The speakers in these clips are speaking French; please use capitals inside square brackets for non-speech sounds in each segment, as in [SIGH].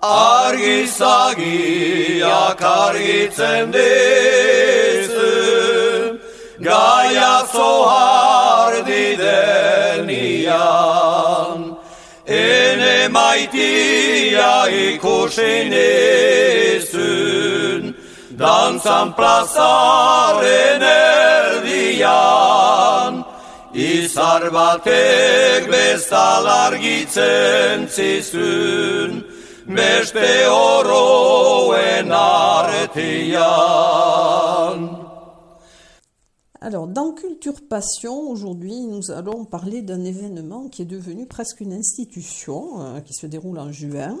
Argizagiak argitzen dizu Gaia zohardi denian Ene maitia ikusi nizun Dantzan plazaren erdian. Izar batek bestal argitzen zizun Alors, dans Culture Passion, aujourd'hui, nous allons parler d'un événement qui est devenu presque une institution, euh, qui se déroule en juin,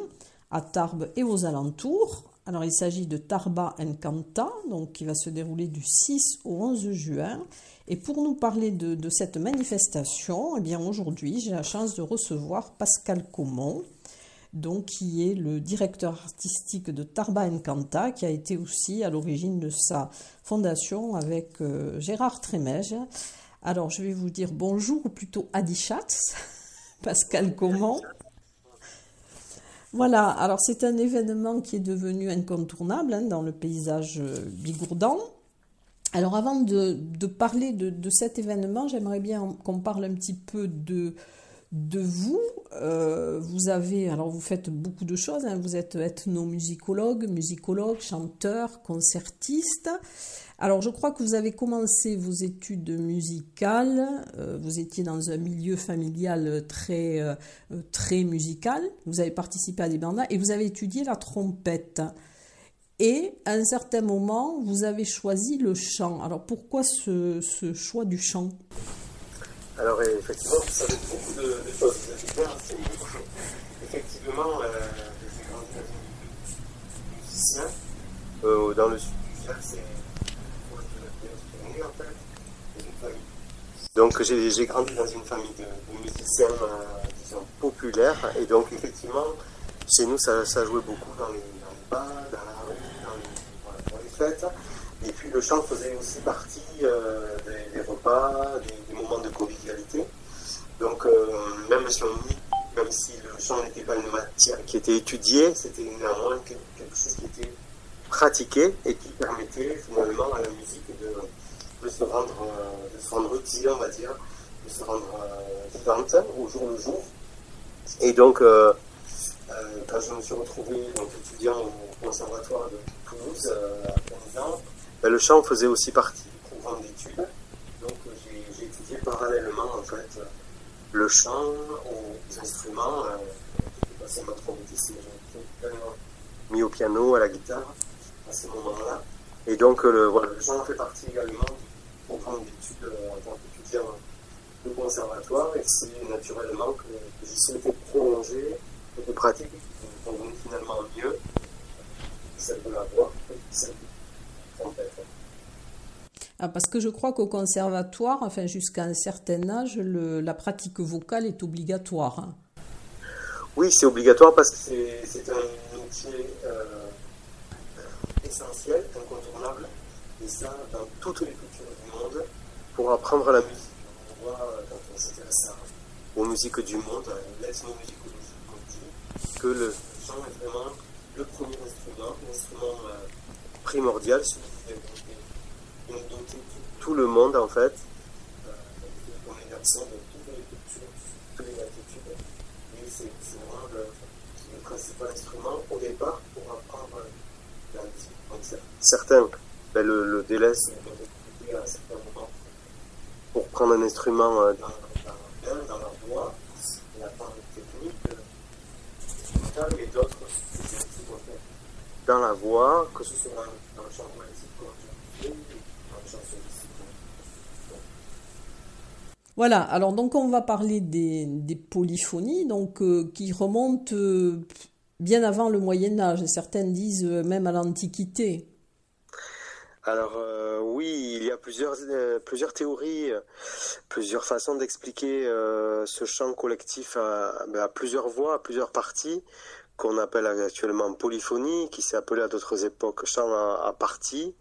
à Tarbes et aux alentours. Alors, il s'agit de Tarba Encanta, donc qui va se dérouler du 6 au 11 juin. Et pour nous parler de, de cette manifestation, eh bien, aujourd'hui, j'ai la chance de recevoir Pascal Comont, donc qui est le directeur artistique de Tarba Encanta, qui a été aussi à l'origine de sa fondation avec euh, Gérard Trémège. Alors je vais vous dire bonjour, ou plutôt Adichat, [LAUGHS] Pascal Comont. Voilà, alors c'est un événement qui est devenu incontournable hein, dans le paysage euh, bigourdan. Alors avant de, de parler de, de, cet événement, j'aimerais bien qu'on parle un petit peu de, de vous. Euh, vous avez, alors vous faites beaucoup de choses, hein. vous êtes ethnomusicologue, musicologue, chanteur, concertiste. Alors je crois que vous avez commencé vos études musicales, euh, vous étiez dans un milieu familial très, euh, très musical, vous avez participé à des bandas et vous avez étudié la trompette. Et à un certain moment, vous avez choisi le chant. Alors pourquoi ce, ce choix du chant? Alors effectivement, vous savez beaucoup de, de choses. Effectivement, euh, j'ai grandi dans une musicien. Euh, dans le sud du Gers, c'est en fait. Donc j'ai grandi dans une famille de, de musiciens, euh, disons, populaires. Et donc effectivement, chez nous, ça, ça jouait beaucoup dans les, dans les bars, dans la rue, dans les, voilà, dans les fêtes. Et puis le chant faisait aussi partie euh, des, des, repas, des, de convivialité. Donc euh, même, si le chant n'était pas une matière qui était étudiée, c'était néanmoins quelque chose qui était pratiqué et qui permettait finalement à la musique de, se, rendre, euh, de se rendre utile, on va dire, de se rendre euh, vivante au jour le jour. Et donc quand je me suis retrouvé étudiant au conservatoire de Toulouse à 15 ans, ben, le chant faisait aussi partie du programme d'études. Étudié parallèlement en fait le chant aux instruments. Euh, passé ma trompettiste, mis au piano, à la guitare à ce moment-là. Et donc le, voilà, le chant fait partie également du programme d'études euh, en tant qu'étudiant au conservatoire. Et c'est naturellement que, que j'ai souhaité prolonger des pratiques qui me convenaient finalement mieux, celle de la voix, celle ah, parce que je crois qu'au conservatoire, enfin jusqu'à un certain âge, la pratique vocale est obligatoire. Oui, c'est obligatoire parce que c'est un métier euh, essentiel, incontournable, et ça dans toutes les cultures du monde, pour apprendre la musique. On voit euh, quand on s'intéresse aux musiques du monde, l'ethnomusicologie, on dit que le chant est vraiment le premier instrument, l'instrument euh, primordial, celui tout le monde en fait, on est l'accent de toutes les cultures, toutes les latitudes, et c'est vraiment le, le, principal instrument au départ pour apprendre la musique. Certains ben, le, le délaissent pour prendre un instrument euh, dans, dans, la, dans la voix, la part technique, euh, et d'autres dans la voix, que ce soit dans le chant poétique, dans le chant soliste. Voilà, alors donc on va parler des, polyphonies donc, euh, qui remontent euh, bien avant le Moyen Âge, certains disent même à l'Antiquité. Alors oui, il y a plusieurs, théories, plusieurs façons d'expliquer ce chant collectif à, à, plusieurs voix, à plusieurs parties qu'on appelle actuellement polyphonie, qui s'est appelé à d'autres époques chant à, partie,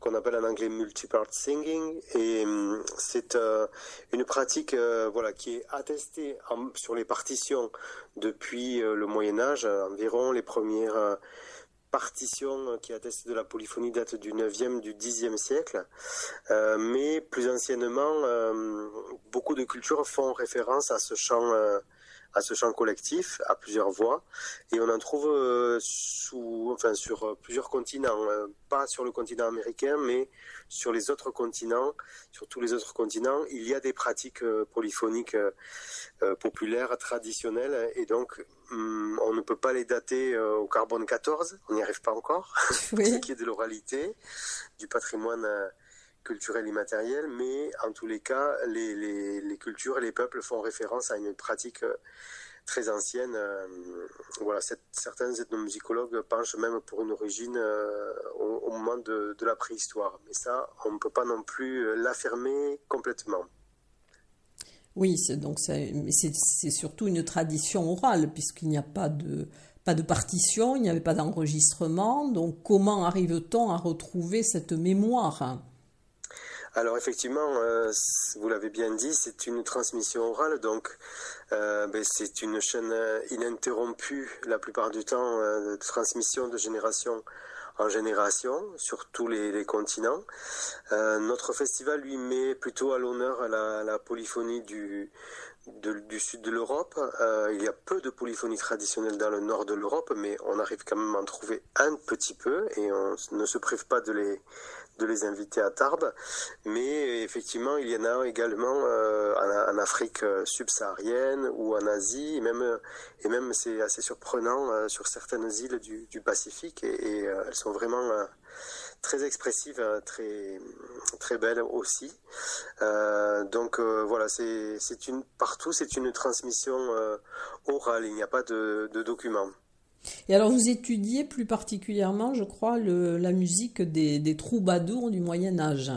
qu'on appelle en anglais multipart singing. Et hum, c'est euh, une pratique euh, voilà, qui est attestée sur les partitions depuis euh, le Moyen Âge. Environ les premières partitions qui attestent de la polyphonie datent du 9e, du 10e siècle. mais plus anciennement, beaucoup de cultures font référence à ce chant à ce chant collectif à plusieurs voix. Et on en trouve euh, sous, enfin, sur euh, plusieurs continents, euh, pas sur le continent américain mais sur les autres continents, sur tous les autres continents, il y a des pratiques polyphoniques populaires, traditionnelles. Et donc hum, on ne peut pas les dater au carbone 14, on n'y arrive pas encore, [LAUGHS] ce qui est de l'oralité, du patrimoine culturel immatériel, mais en tous les cas, les, cultures et les peuples font référence à une pratique euh, très ancienne. Euh, voilà, certains ethnomusicologues penchent même pour une origine euh, au, moment de, la préhistoire. Mais ça, on ne peut pas non plus l'affirmer complètement. Oui, donc c'est surtout une tradition orale puisqu'il n'y a pas de pas de partition, il n'y avait pas d'enregistrement. Donc comment arrive-t-on à retrouver cette mémoire alors effectivement, euh, vous l'avez bien dit, c'est une transmission orale, donc euh, ben, c'est une chaîne ininterrompue la plupart du temps euh, de transmission de génération en génération sur tous les, continents. notre festival lui met plutôt à l'honneur la, polyphonie du sud de l'Europe. il y a peu de polyphonie traditionnelle dans le nord de l'Europe, mais on arrive quand même à en trouver un petit peu et on ne se prive pas de les de les inviter à Tarbes. Mais effectivement, il y en a également euh, en, Afrique euh, subsaharienne ou en Asie, et même, et même c'est assez surprenant euh, sur certaines îles du, Pacifique, et, elles sont vraiment très expressives, très, très belles aussi. donc voilà, c'est une, partout, c'est une transmission orale, il n'y a pas de, de documents. Et alors vous étudiez plus particulièrement, je crois, la musique des, troubadours du Moyen Âge.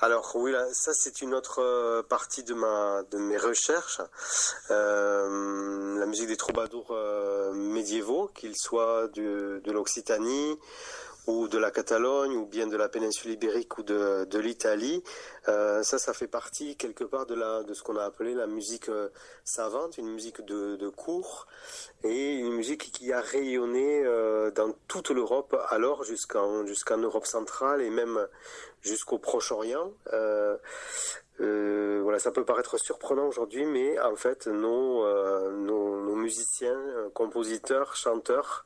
Alors oui, ça c'est une autre euh, partie de ma de mes recherches. Euh, la musique des troubadours euh, médiévaux, qu'ils soient de l'Occitanie ou de la Catalogne ou bien de la péninsule ibérique ou de, de l'Italie. Euh, ça, ça fait partie quelque part de, la, de ce qu'on a appelé la musique euh, savante, une musique de, de cours et une musique qui a rayonné euh, dans toute l'Europe alors jusqu'en jusqu'en Europe centrale et même jusqu'au Proche-Orient. Euh, euh, voilà, ça peut paraître surprenant aujourd'hui, mais en fait, nos, euh, nos, nos, musiciens, compositeurs, chanteurs,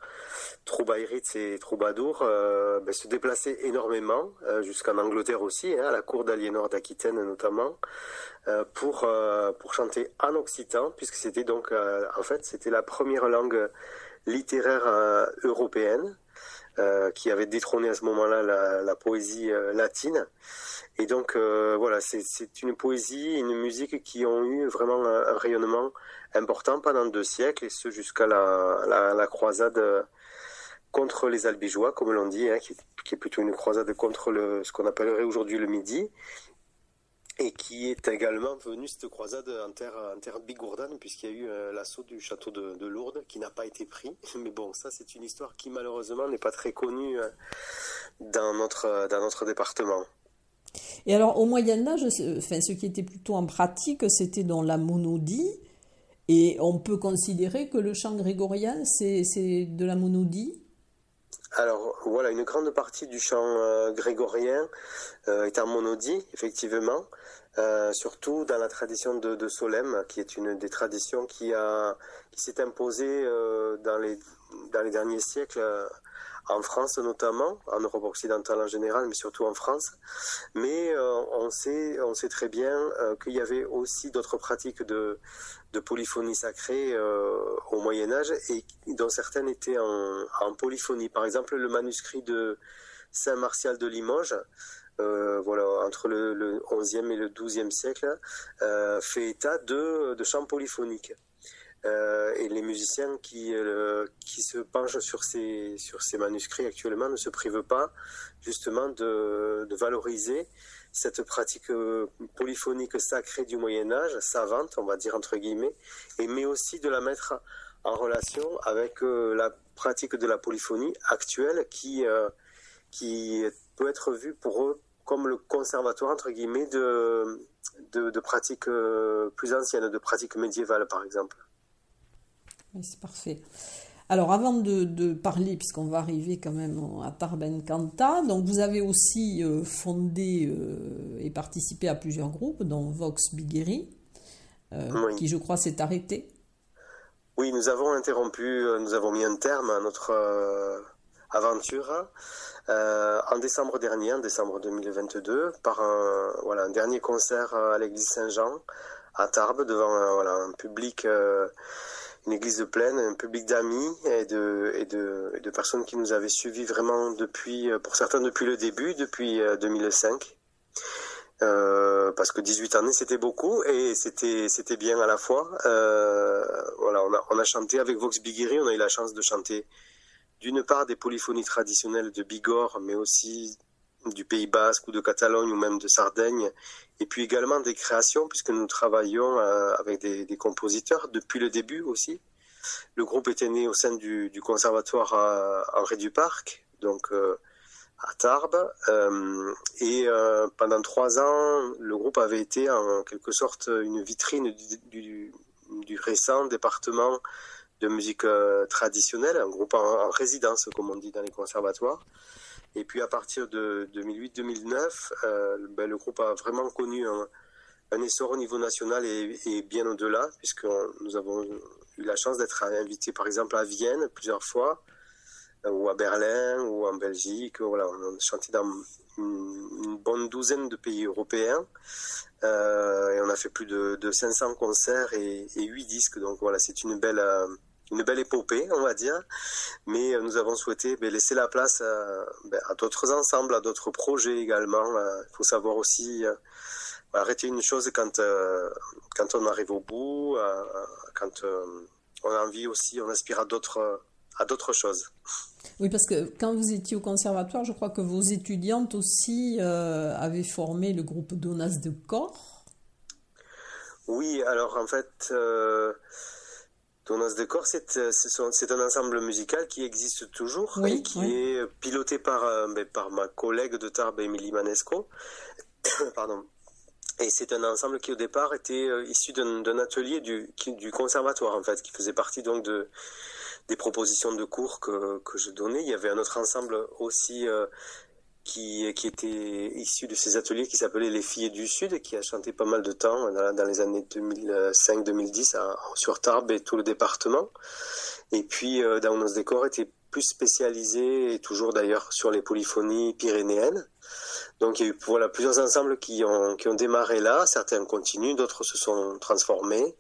troubaïrites et troubadours euh, ben, se déplaçaient énormément, euh, jusqu'en Angleterre aussi, hein, à la cour d'Aliénor d'Aquitaine notamment, euh, pour, pour chanter en occitan, puisque c'était donc, en fait, c'était la première langue littéraire européenne. qui avait détrôné à ce moment-là la, la poésie latine. Et donc voilà, c'est une poésie, une musique qui ont eu vraiment un, rayonnement important pendant deux siècles, et ce jusqu'à la, la, la, croisade contre les albigeois, comme l'on dit, hein, qui, est plutôt une croisade contre ce qu'on appellerait aujourd'hui le Midi, et qui est également venue cette croisade en terre, bigourdane, puisqu'il y a eu euh, l'assaut du château de, Lourdes, qui n'a pas été pris. [LAUGHS] Mais bon, ça c'est une histoire qui malheureusement n'est pas très connue euh, notre, dans notre département. Et alors au Moyen Âge, enfin, ce qui était plutôt en pratique, c'était dans la monodie. Et on peut considérer que le chant grégorien, c'est de la monodie? Alors voilà, une grande partie du chant euh, grégorien euh, est en monodie, effectivement, euh, surtout dans la tradition de, de, qui est une des traditions qui, qui s'est imposée dans, les, dans les derniers siècles en France notamment, en Europe occidentale en général, mais surtout en France. Mais euh, on, sait, on sait très bien euh, qu'il y avait aussi d'autres pratiques de, de polyphonie sacrée euh, au Moyen Âge et dont certaines étaient en, en, polyphonie. Par exemple, le manuscrit de Saint Martial de Limoges. voilà, entre le, le, 11e et le 12e siècle, fait état de, de chants polyphoniques. Et les musiciens qui, qui se penchent sur ces, sur ces manuscrits actuellement ne se privent pas justement de, de valoriser cette pratique polyphonique sacrée du Moyen Âge, savante, on va dire entre guillemets, et mais aussi de la mettre en relation avec la pratique de la polyphonie actuelle qui, qui peut être vue pour eux comme le conservatoire, entre guillemets, de, de, pratiques euh, plus anciennes, de pratiques médiévales, par exemple. Oui, c'est parfait. Alors, avant de, de parler, puisqu'on va arriver quand même à Tarben Kanta, donc vous avez aussi euh, fondé euh, et participé à plusieurs groupes, dont Vox Bigueri, qui, je crois, s'est arrêté. Oui, nous avons interrompu, nous avons mis un terme à notre aventure euh, en décembre dernier, en décembre 2022, par un, voilà, un dernier concert à l'église Saint-Jean à Tarbes devant un, voilà, un public, euh, une église pleine, un public d'amis et de, de, de personnes qui nous avaient suivis vraiment depuis, pour certains depuis le début, depuis 2005. Euh, parce que 18 années c'était beaucoup et c'était c'était bien à la fois. Euh, voilà, on a, chanté avec Vox Bigiri, on a eu la chance de chanter d'une part des polyphonies traditionnelles de Bigorre, mais aussi du Pays Basque ou de Catalogne ou même de Sardaigne, et puis également des créations, puisque nous travaillons euh, avec des, compositeurs depuis le début aussi. Le groupe était né au sein du, conservatoire Henri du Parc, donc euh, à Tarbes, euh, et pendant trois ans, le groupe avait été en quelque sorte une vitrine du récent département de musique euh, traditionnelle, un groupe en, résidence, comme on dit dans les conservatoires. Et puis à partir de 2008-2009, euh, ben, le groupe a vraiment connu un, essor au niveau national et, bien au-delà, puisque nous avons eu la chance d'être invités par exemple à Vienne plusieurs fois, euh, ou à Berlin, ou en Belgique. Voilà, on a chanté dans une, bonne douzaine de pays européens. et on a fait plus de, 500 concerts et, et, 8 disques. Donc voilà, c'est une belle, une belle épopée, on va dire. Mais euh, nous avons souhaité ben, laisser la place ben, à, d'autres ensembles, à d'autres projets également. Euh, il faut savoir aussi euh, arrêter une chose quand, quand on arrive au bout, quand on a envie aussi, on aspire à d'autres, à d'autres choses. Oui, parce que quand vous étiez au conservatoire, je crois que vos étudiantes aussi avaient formé le groupe Donas de Corps. Oui, alors en fait, Tournos de corps, euh, c'est un ensemble musical qui existe toujours et qui est piloté par, euh, ben, par ma collègue de Tarbes, Émilie Manesco. [COUGHS] Pardon. Et c'est un ensemble qui au départ était euh, issu d'un atelier du, du conservatoire en fait, qui faisait partie donc de des propositions de cours que, que je donnais. Il y avait un autre ensemble aussi qui, qui était issu de ces ateliers qui s'appelait Les Filles du Sud, qui a chanté pas mal de temps dans, les années 2005-2010 sur Tarbes et tout le département. Et puis euh, Daunos Décor était plus spécialisé, et toujours d'ailleurs sur les polyphonies pyrénéennes. Donc il y a eu voilà, plusieurs ensembles qui ont, qui ont démarré là, certains continuent, d'autres se sont transformés.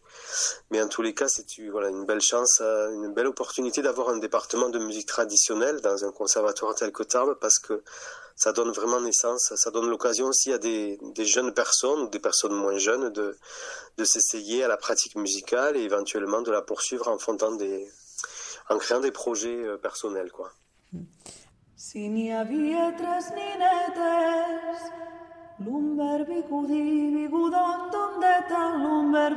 Mais en tous les cas, c'est une belle chance, euh, une belle opportunité d'avoir un département de musique traditionnelle dans un conservatoire tel que Tarbes, parce que ça donne vraiment naissance, ça donne l'occasion aussi à des, jeunes personnes des personnes moins jeunes de, s'essayer à la pratique musicale et éventuellement de la poursuivre en fondant des, en créant des projets euh, personnels, quoi. Si tres ninetes, l'umber bigudon, l'umber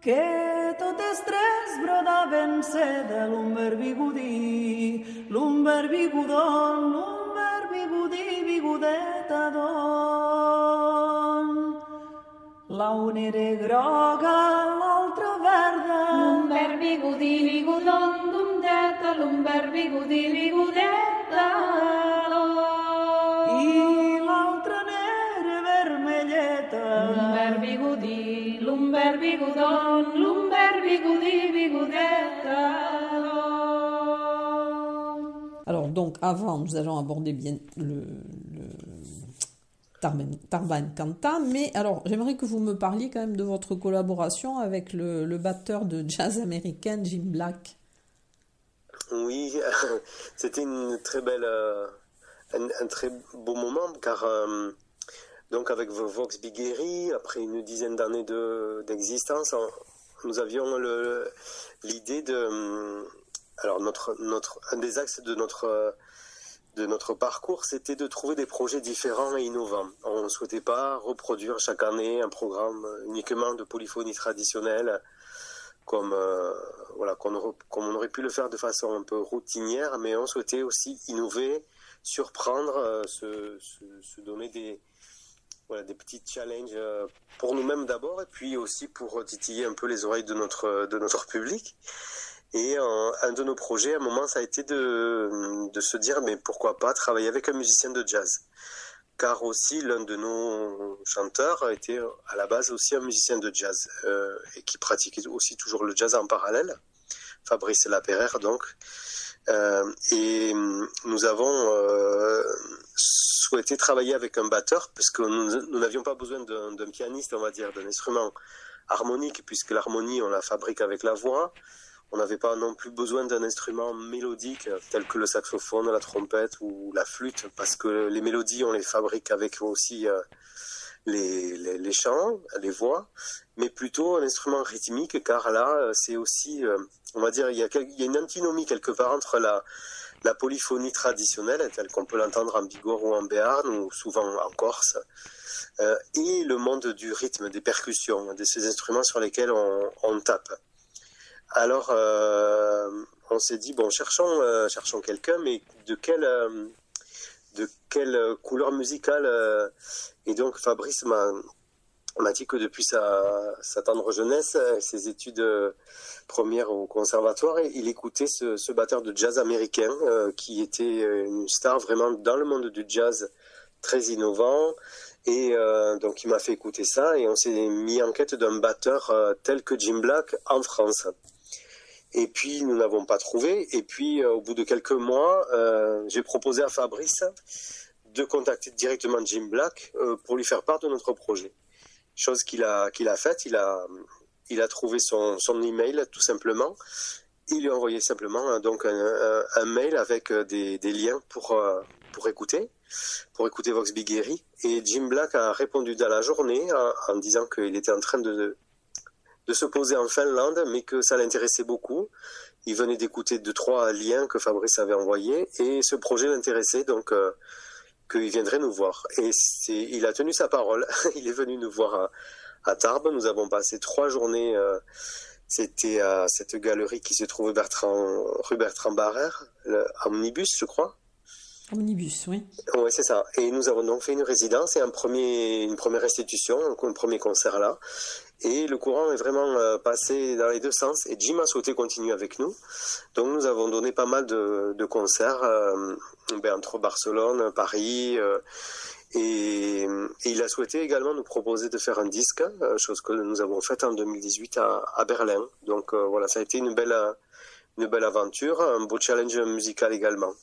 que tres brodaven seda, l'umber bigudí, l'umber bigudon, l'umber bigudí, bigudeta, don. La una era groga, l'altra verda. L'umber bigudí, bigudon, d'undeta, l'umber bigudí, bigudeta, I l'altra nera vermelleta. L'umber bigudí, l'umber bigudon, l'umber Alors donc avant, nous allons aborder bien le, le Tarban Kanta. Mais alors, j'aimerais que vous me parliez quand même de votre collaboration avec le, batteur de jazz américain Jim Black. Oui, [LAUGHS] c'était une très belle, euh, un, très beau moment car euh, Donc avec Vox Bigueri, après une dizaine d'années d'existence, nous avions l'idée de... Alors notre, notre, un des axes de notre, de notre parcours, c'était de trouver des projets différents et innovants. On ne souhaitait pas reproduire chaque année un programme uniquement de polyphonie traditionnelle comme, euh, voilà, comme on aurait pu le faire de façon un peu routinière, mais on souhaitait aussi innover, surprendre, euh, se, se, donner des, voilà, des petits challenges euh, pour nous-mêmes d'abord, et puis aussi pour titiller un peu les oreilles de notre, de notre public. Et un de nos projets, à un moment, ça a été de, de se dire, mais pourquoi pas travailler avec un musicien de jazz? Car aussi l'un de nos chanteurs était à la base aussi un musicien de jazz euh, et qui pratiquait aussi toujours le jazz en parallèle, Fabrice Laperrère donc. Euh, et nous avons euh, souhaité travailler avec un batteur parce que nous n'avions pas besoin d'un pianiste, on va dire, d'un instrument harmonique puisque l'harmonie on la fabrique avec la voix. On n'avait pas non plus besoin d'un instrument mélodique tel que le saxophone, la trompette ou la flûte, parce que les mélodies, on les fabrique avec aussi euh, les, les, chants, les voix, mais plutôt un instrument rythmique, car là, euh, c'est aussi, euh, on va dire, il y, a, il y, a, une antinomie quelque part entre la, la polyphonie traditionnelle, telle qu'on peut l'entendre en Bigorre ou en Béarn, ou souvent en Corse, et le monde du rythme, des percussions, de ces instruments sur lesquels on, on tape. Alors, euh, on s'est dit, bon, cherchons, euh, cherchons quelqu'un, mais de euh, de quelle couleur musicale Et donc, Fabrice m'a, m'a dit que depuis sa, tendre jeunesse, ses études premières au conservatoire, il écoutait ce, ce batteur de jazz américain qui était une star vraiment dans le monde du jazz très innovant. Et donc il m'a fait écouter ça et on s'est mis en quête d'un batteur tel que Jim Black en France. Et puis nous n'avons pas trouvé. Et puis euh, au bout de quelques mois, euh, j'ai proposé à Fabrice de contacter directement Jim Black euh, pour lui faire part de notre projet. Chose qu'il a qu'il a faite. Il a il a trouvé son, son email tout simplement. Il lui a envoyé simplement donc un, un, mail avec des, des, liens pour pour écouter, pour écouter Vox Bigueri. Et Jim Black a répondu dans la journée en, en disant qu'il était en train de, de se poser en Finlande, mais que ça l'intéressait beaucoup. Il venait d'écouter deux, trois liens que Fabrice avait envoyés et ce projet l'intéressait, donc euh, qu'il viendrait nous voir. Et il a tenu sa parole. [LAUGHS] il est venu nous voir à, à, Tarbes. Nous avons passé trois journées. Euh, c'était à cette galerie qui se trouve Bertrand, rue Bertrand Barrère, Omnibus, je crois. Omnibus, oui. Oui, c'est ça. Et nous avons donc fait une résidence et un premier, une première restitution, un premier concert là. Et le courant est vraiment euh, passé dans les deux sens. Et Jim a souhaité continuer avec nous. Donc nous avons donné pas mal de, concerts euh, ben, entre Barcelone, Paris. Euh, et, il a souhaité également nous proposer de faire un disque, chose que nous avons faite en 2018 à, à Berlin. Donc voilà, ça a été une belle, une belle aventure, un beau challenge musical également.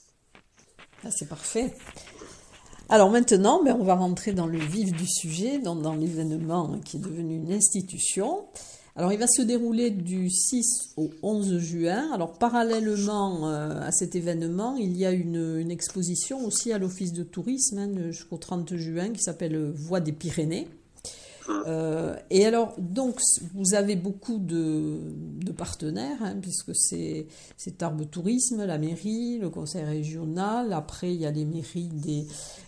Ah, c'est parfait. Alors maintenant, ben, on va rentrer dans le vif du sujet, dans, l'événement qui est devenu une institution. Alors il va se dérouler du 6 au 11 juin. Alors parallèlement euh, à cet événement, il y a une, une exposition aussi à l'Office de tourisme hein, jusqu'au 30 juin qui s'appelle Voix des Pyrénées. Euh, et alors, donc, vous avez beaucoup de, de partenaires, hein, puisque c'est Tarbes Tourisme, la mairie, le conseil régional. Après, il y a les mairies des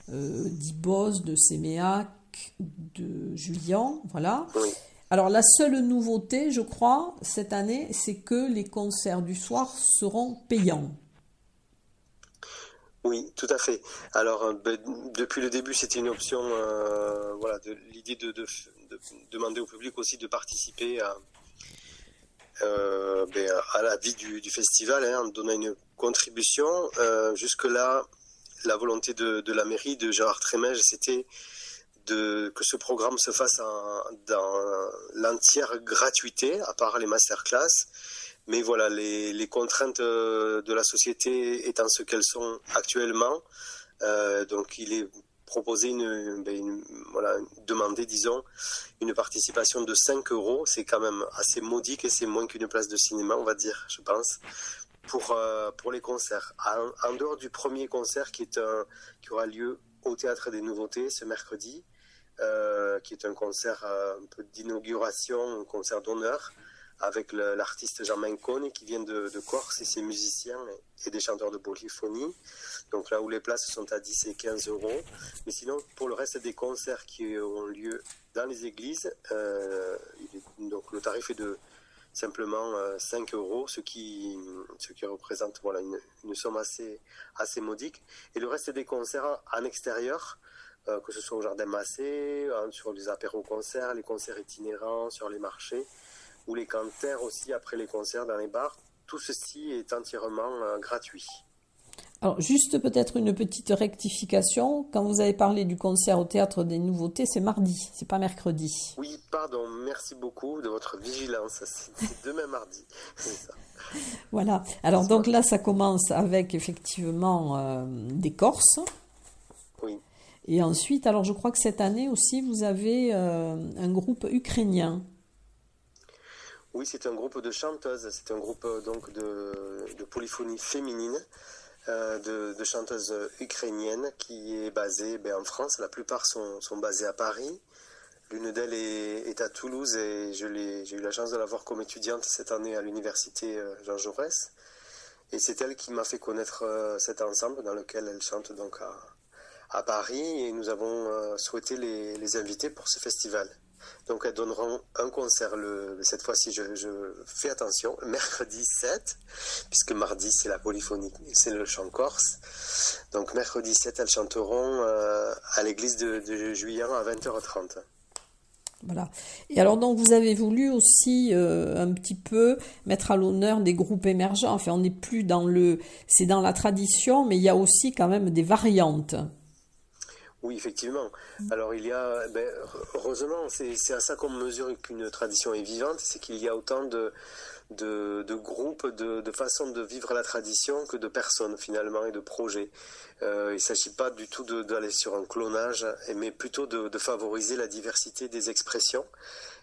euh, d'Ibos, de Séméac, de Julian. Voilà. Alors, la seule nouveauté, je crois, cette année, c'est que les concerts du soir seront payants. Oui, tout à fait. Alors, euh, ben, depuis le début, c'était une option, euh, voilà, l'idée de, demander au public aussi de participer à, euh, ben, la vie du, festival hein, en donnant une contribution. Jusque-là, la volonté de, la mairie de Gérard Trémège, c'était que ce programme se fasse dans l'entière gratuité, à part les masterclass. Mais voilà, les, contraintes euh, de la société étant ce qu'elles sont actuellement, euh, donc il est proposé une, ben, voilà, demander, disons, une participation de 5 euros. C'est quand même assez modique et c'est moins qu'une place de cinéma, on va dire, je pense, pour, euh, pour les concerts. En, dehors du premier concert qui, est un, qui aura lieu au Théâtre des Nouveautés ce mercredi, euh, qui est un concert euh, un peu d'inauguration, un concert d'honneur, avec l'artiste Jean Manconi qui vient de, Corse et ses musiciens et, des chanteurs de polyphonie. Donc là où les places sont à 10 et 15 euros. Mais sinon, pour le reste des concerts qui ont lieu dans les églises, euh, donc le tarif est de simplement euh, 5 euros, ce qui, ce qui représente voilà, une, une somme assez, assez modique. Et le reste des concerts en extérieur, euh, que ce soit au Jardin Massé, hein, sur les apéros-concerts, les concerts itinérants, sur les marchés, ou les canters aussi après les concerts dans les bars, tout ceci est entièrement euh, gratuit. Alors, juste peut-être une petite rectification. Quand vous avez parlé du concert au Théâtre des Nouveautés, c'est mardi, c'est pas mercredi. Oui, pardon, merci beaucoup de votre vigilance. C'est demain mardi. [LAUGHS] C'est ça. Voilà. Alors, donc là, ça commence avec effectivement euh, des Corses. Oui. Et ensuite, alors je crois que cette année aussi, vous avez euh, un groupe ukrainien. Oui, c'est un groupe de chanteuses. C'est un groupe euh, donc de, polyphonie féminine, euh, de, chanteuses ukrainiennes qui est basée ben, en France. La plupart sont, basées à Paris. L'une d'elles est, à Toulouse et j'ai eu la chance de la voir comme étudiante cette année à l'université euh, Jean Jaurès. Et c'est elle qui m'a fait connaître cet ensemble dans lequel elle chante donc à, Paris et nous avons souhaité les, les inviter pour ce festival. Donc elles donneront un concert cette fois-ci, je, je fais attention, [LAUGHS] mercredi 7, puisque mardi c'est la polyphonie, c'est le chant corse. Donc mercredi 7, elles chanteront euh, à l'église de, de Juillan à 20h30. Voilà. Et alors donc vous avez voulu aussi euh, un petit peu mettre à l'honneur des groupes émergents. Enfin, on n'est plus dans le, c'est dans la tradition, mais il y a aussi quand même des variantes. Oui, effectivement. Alors il y a, ben, heureusement, c'est c'est à ça qu'on mesure qu'une tradition est vivante, c'est qu'il y a autant de, de, groupes, de, façons de vivre la tradition que de personnes finalement et de projets. Euh, il ne s'agit pas du tout d'aller sur un clonage, mais plutôt de, favoriser la diversité des expressions.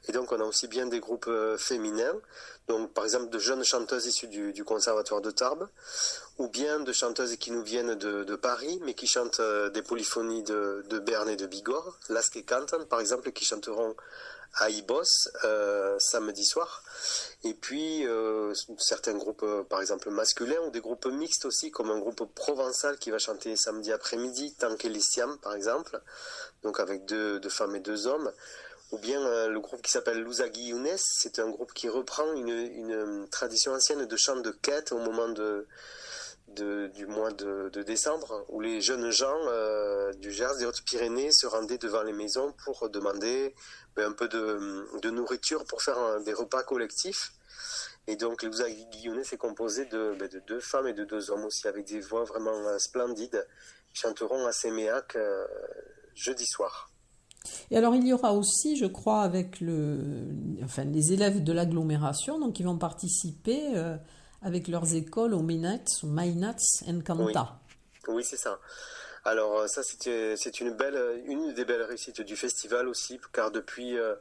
Et donc on a aussi bien des groupes euh, féminins, donc par exemple de jeunes chanteuses issues du, conservatoire de Tarbes, ou bien de chanteuses qui nous viennent de, de Paris, mais qui chantent euh, des polyphonies de, de Berne et de Bigorre, Lasque et Canton par exemple, qui chanteront à Ibos euh, samedi soir. Et puis euh, certains groupes, euh, par exemple masculins, ou des groupes mixtes aussi, comme un groupe provençal qui va chanter samedi après-midi, Tankelisiam par exemple, donc avec deux, femmes et deux hommes. Ou bien le groupe qui s'appelle Louzagui Younes, c'est un groupe qui reprend une, tradition ancienne de chant de quête au moment de, du mois de, décembre, où les jeunes gens du Gers, des Hautes-Pyrénées, se rendaient devant les maisons pour demander un peu de, de nourriture pour faire un- des repas collectifs. Et donc, les Louzagui Guillonnet est composé de, ben, de deux femmes et de deux hommes aussi, avec des voix vraiment euh, splendides. Ils chanteront à Séméac euh, jeudi soir. Et alors il y aura aussi, je crois, avec le, enfin les élèves de l'agglomération, donc ils vont participer euh, avec leurs écoles au Minats, au Mainats Encanta. Oui, c'est ça. Alors euh, ça, c'est c'est une belle, une des belles réussites du festival aussi, car depuis euh,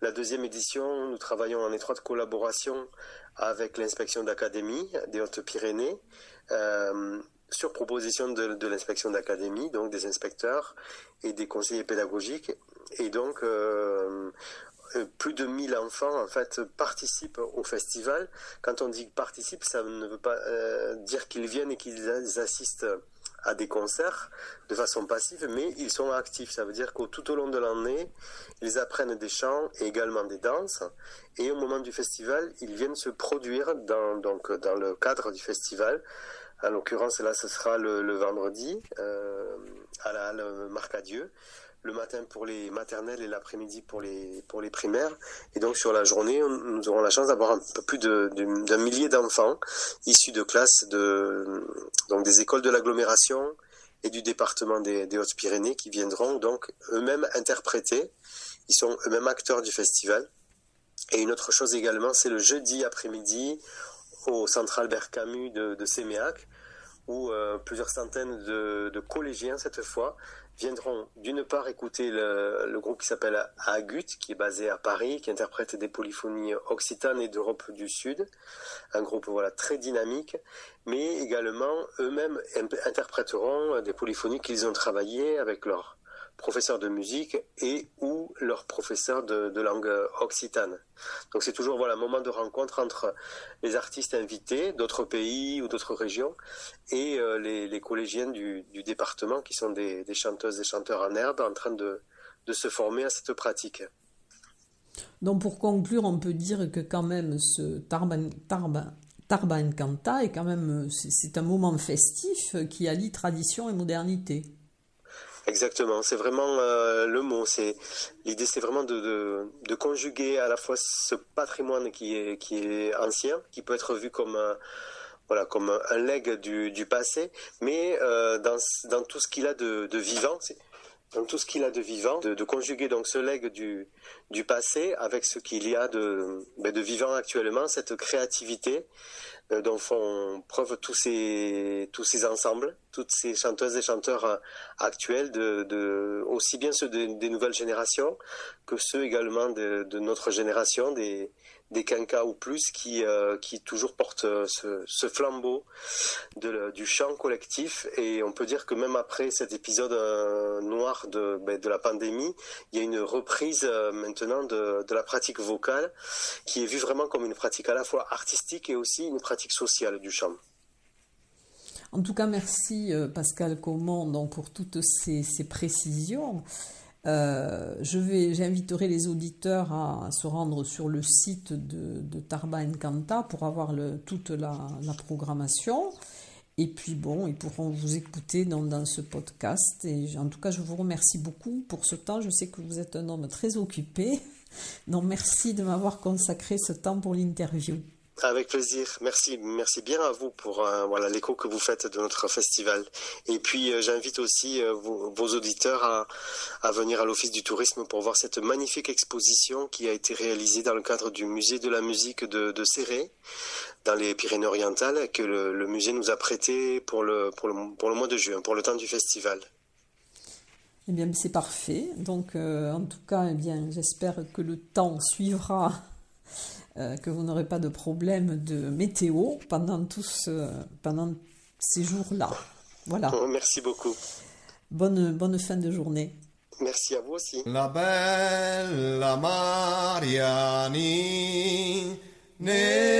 la deuxième édition, nous travaillons en étroite collaboration avec l'inspection d'académie des Hautes-Pyrénées, euh, sur proposition de, l'inspection d'académie, donc des inspecteurs et des conseillers pédagogiques. Et donc, euh, euh, plus de 1000 enfants en fait participent au festival. Quand on dit participent, ça ne veut pas euh, dire qu'ils viennent et qu'ils assistent à des concerts de façon passive, mais ils sont actifs. Ça veut dire qu'au tout au long de l'année, ils apprennent des chants et également des danses. Et au moment du festival, ils viennent se produire dans, donc, dans le cadre du festival. En l'occurrence, là, ce sera le, vendredi euh, à la halle Marcadieu le matin pour les maternelles et l'après-midi pour les, pour les primaires. Et donc sur la journée, nous aurons la chance d'avoir un peu plus de- de- d'un millier d'enfants issus de classes de, donc des écoles de l'agglomération et du département des, Hautes-Pyrénées qui viendront donc eux-mêmes interpréter. Ils sont eux-mêmes acteurs du festival. Et une autre chose également, c'est le jeudi après-midi au centre Albert Camus de, de Séméac, où euh, plusieurs centaines de collégiens cette fois viendront d'une part écouter le, groupe qui s'appelle Agut, qui est basé à Paris, qui interprète des polyphonies occitanes et d'Europe du Sud, un groupe voilà très dynamique, mais également eux-mêmes interpréteront des polyphonies qu'ils ont travaillées avec leur professeur de musique et ou leur professeur de, de langue occitane. Donc c'est toujours voilà un moment de rencontre entre les artistes invités d'autres pays ou d'autres régions et euh, les, les, collégiennes du, du, département qui sont des, des, chanteuses et chanteurs en herbe en train de, de se former à cette pratique. Donc pour conclure, on peut dire que quand même ce Tarban, Tarban, Tarban Canta est quand même c'est un moment festif qui allie tradition et modernité. Exactement, c'est vraiment euh, le mot. C'est l'idée, c'est vraiment de, de, de, conjuguer à la fois ce patrimoine qui est qui est ancien, qui peut être vu comme un, voilà comme un, leg du, du passé, mais euh, dans dans tout ce qu'il a de, de vivant. Dans tout ce qu'il a de vivant, de, de, conjuguer donc ce leg du, du passé avec ce qu'il y a de, ben, de vivant actuellement, cette créativité, euh, dont font preuve tous ces tous ces ensembles, toutes ces chanteuses et chanteurs euh, actuels, de, de aussi bien ceux de, des nouvelles générations que ceux également de, de notre génération, des des quinquas ou plus qui, euh, qui toujours portent euh, ce, flambeau du chant collectif. Et on peut dire que même après cet épisode euh, noir de, ben, de la pandémie, il y a une reprise maintenant de, de la pratique vocale qui est vue vraiment comme une pratique à la fois artistique et aussi une pratique sociale du chant. En tout cas, merci Pascal Comont donc, pour toutes ces précisions. Euh, j'inviterai les auditeurs à, se rendre sur le site de, Tarba Encanta pour avoir toute la, la, programmation. Et puis bon, ils pourront vous écouter dans, dans, ce podcast. Et en tout cas, je vous remercie beaucoup pour ce temps. Je sais que vous êtes un homme très occupé. [LAUGHS] Donc merci de m'avoir consacré ce temps pour l'interview. Avec plaisir. Merci, merci bien à vous pour euh, voilà l'écho que vous faites de notre festival. Et puis euh, j'invite aussi euh, vos, auditeurs à, venir à l'Office du tourisme pour voir cette magnifique exposition qui a été réalisée dans le cadre du musée de la musique de, de Serré, dans les Pyrénées-Orientales, que le, musée nous a prêté pour le, pour, le, mois de juin, pour le temps du festival. Eh bien, c'est parfait. Donc, en tout cas, eh bien, j'espère que le temps suivra euh, que vous n'aurez pas de problème de météo pendant, tous, euh, pendant ces jours-là. Voilà. Oh, merci beaucoup. Bonne, bonne fin de journée. Merci à vous aussi. La bella Mariani, neva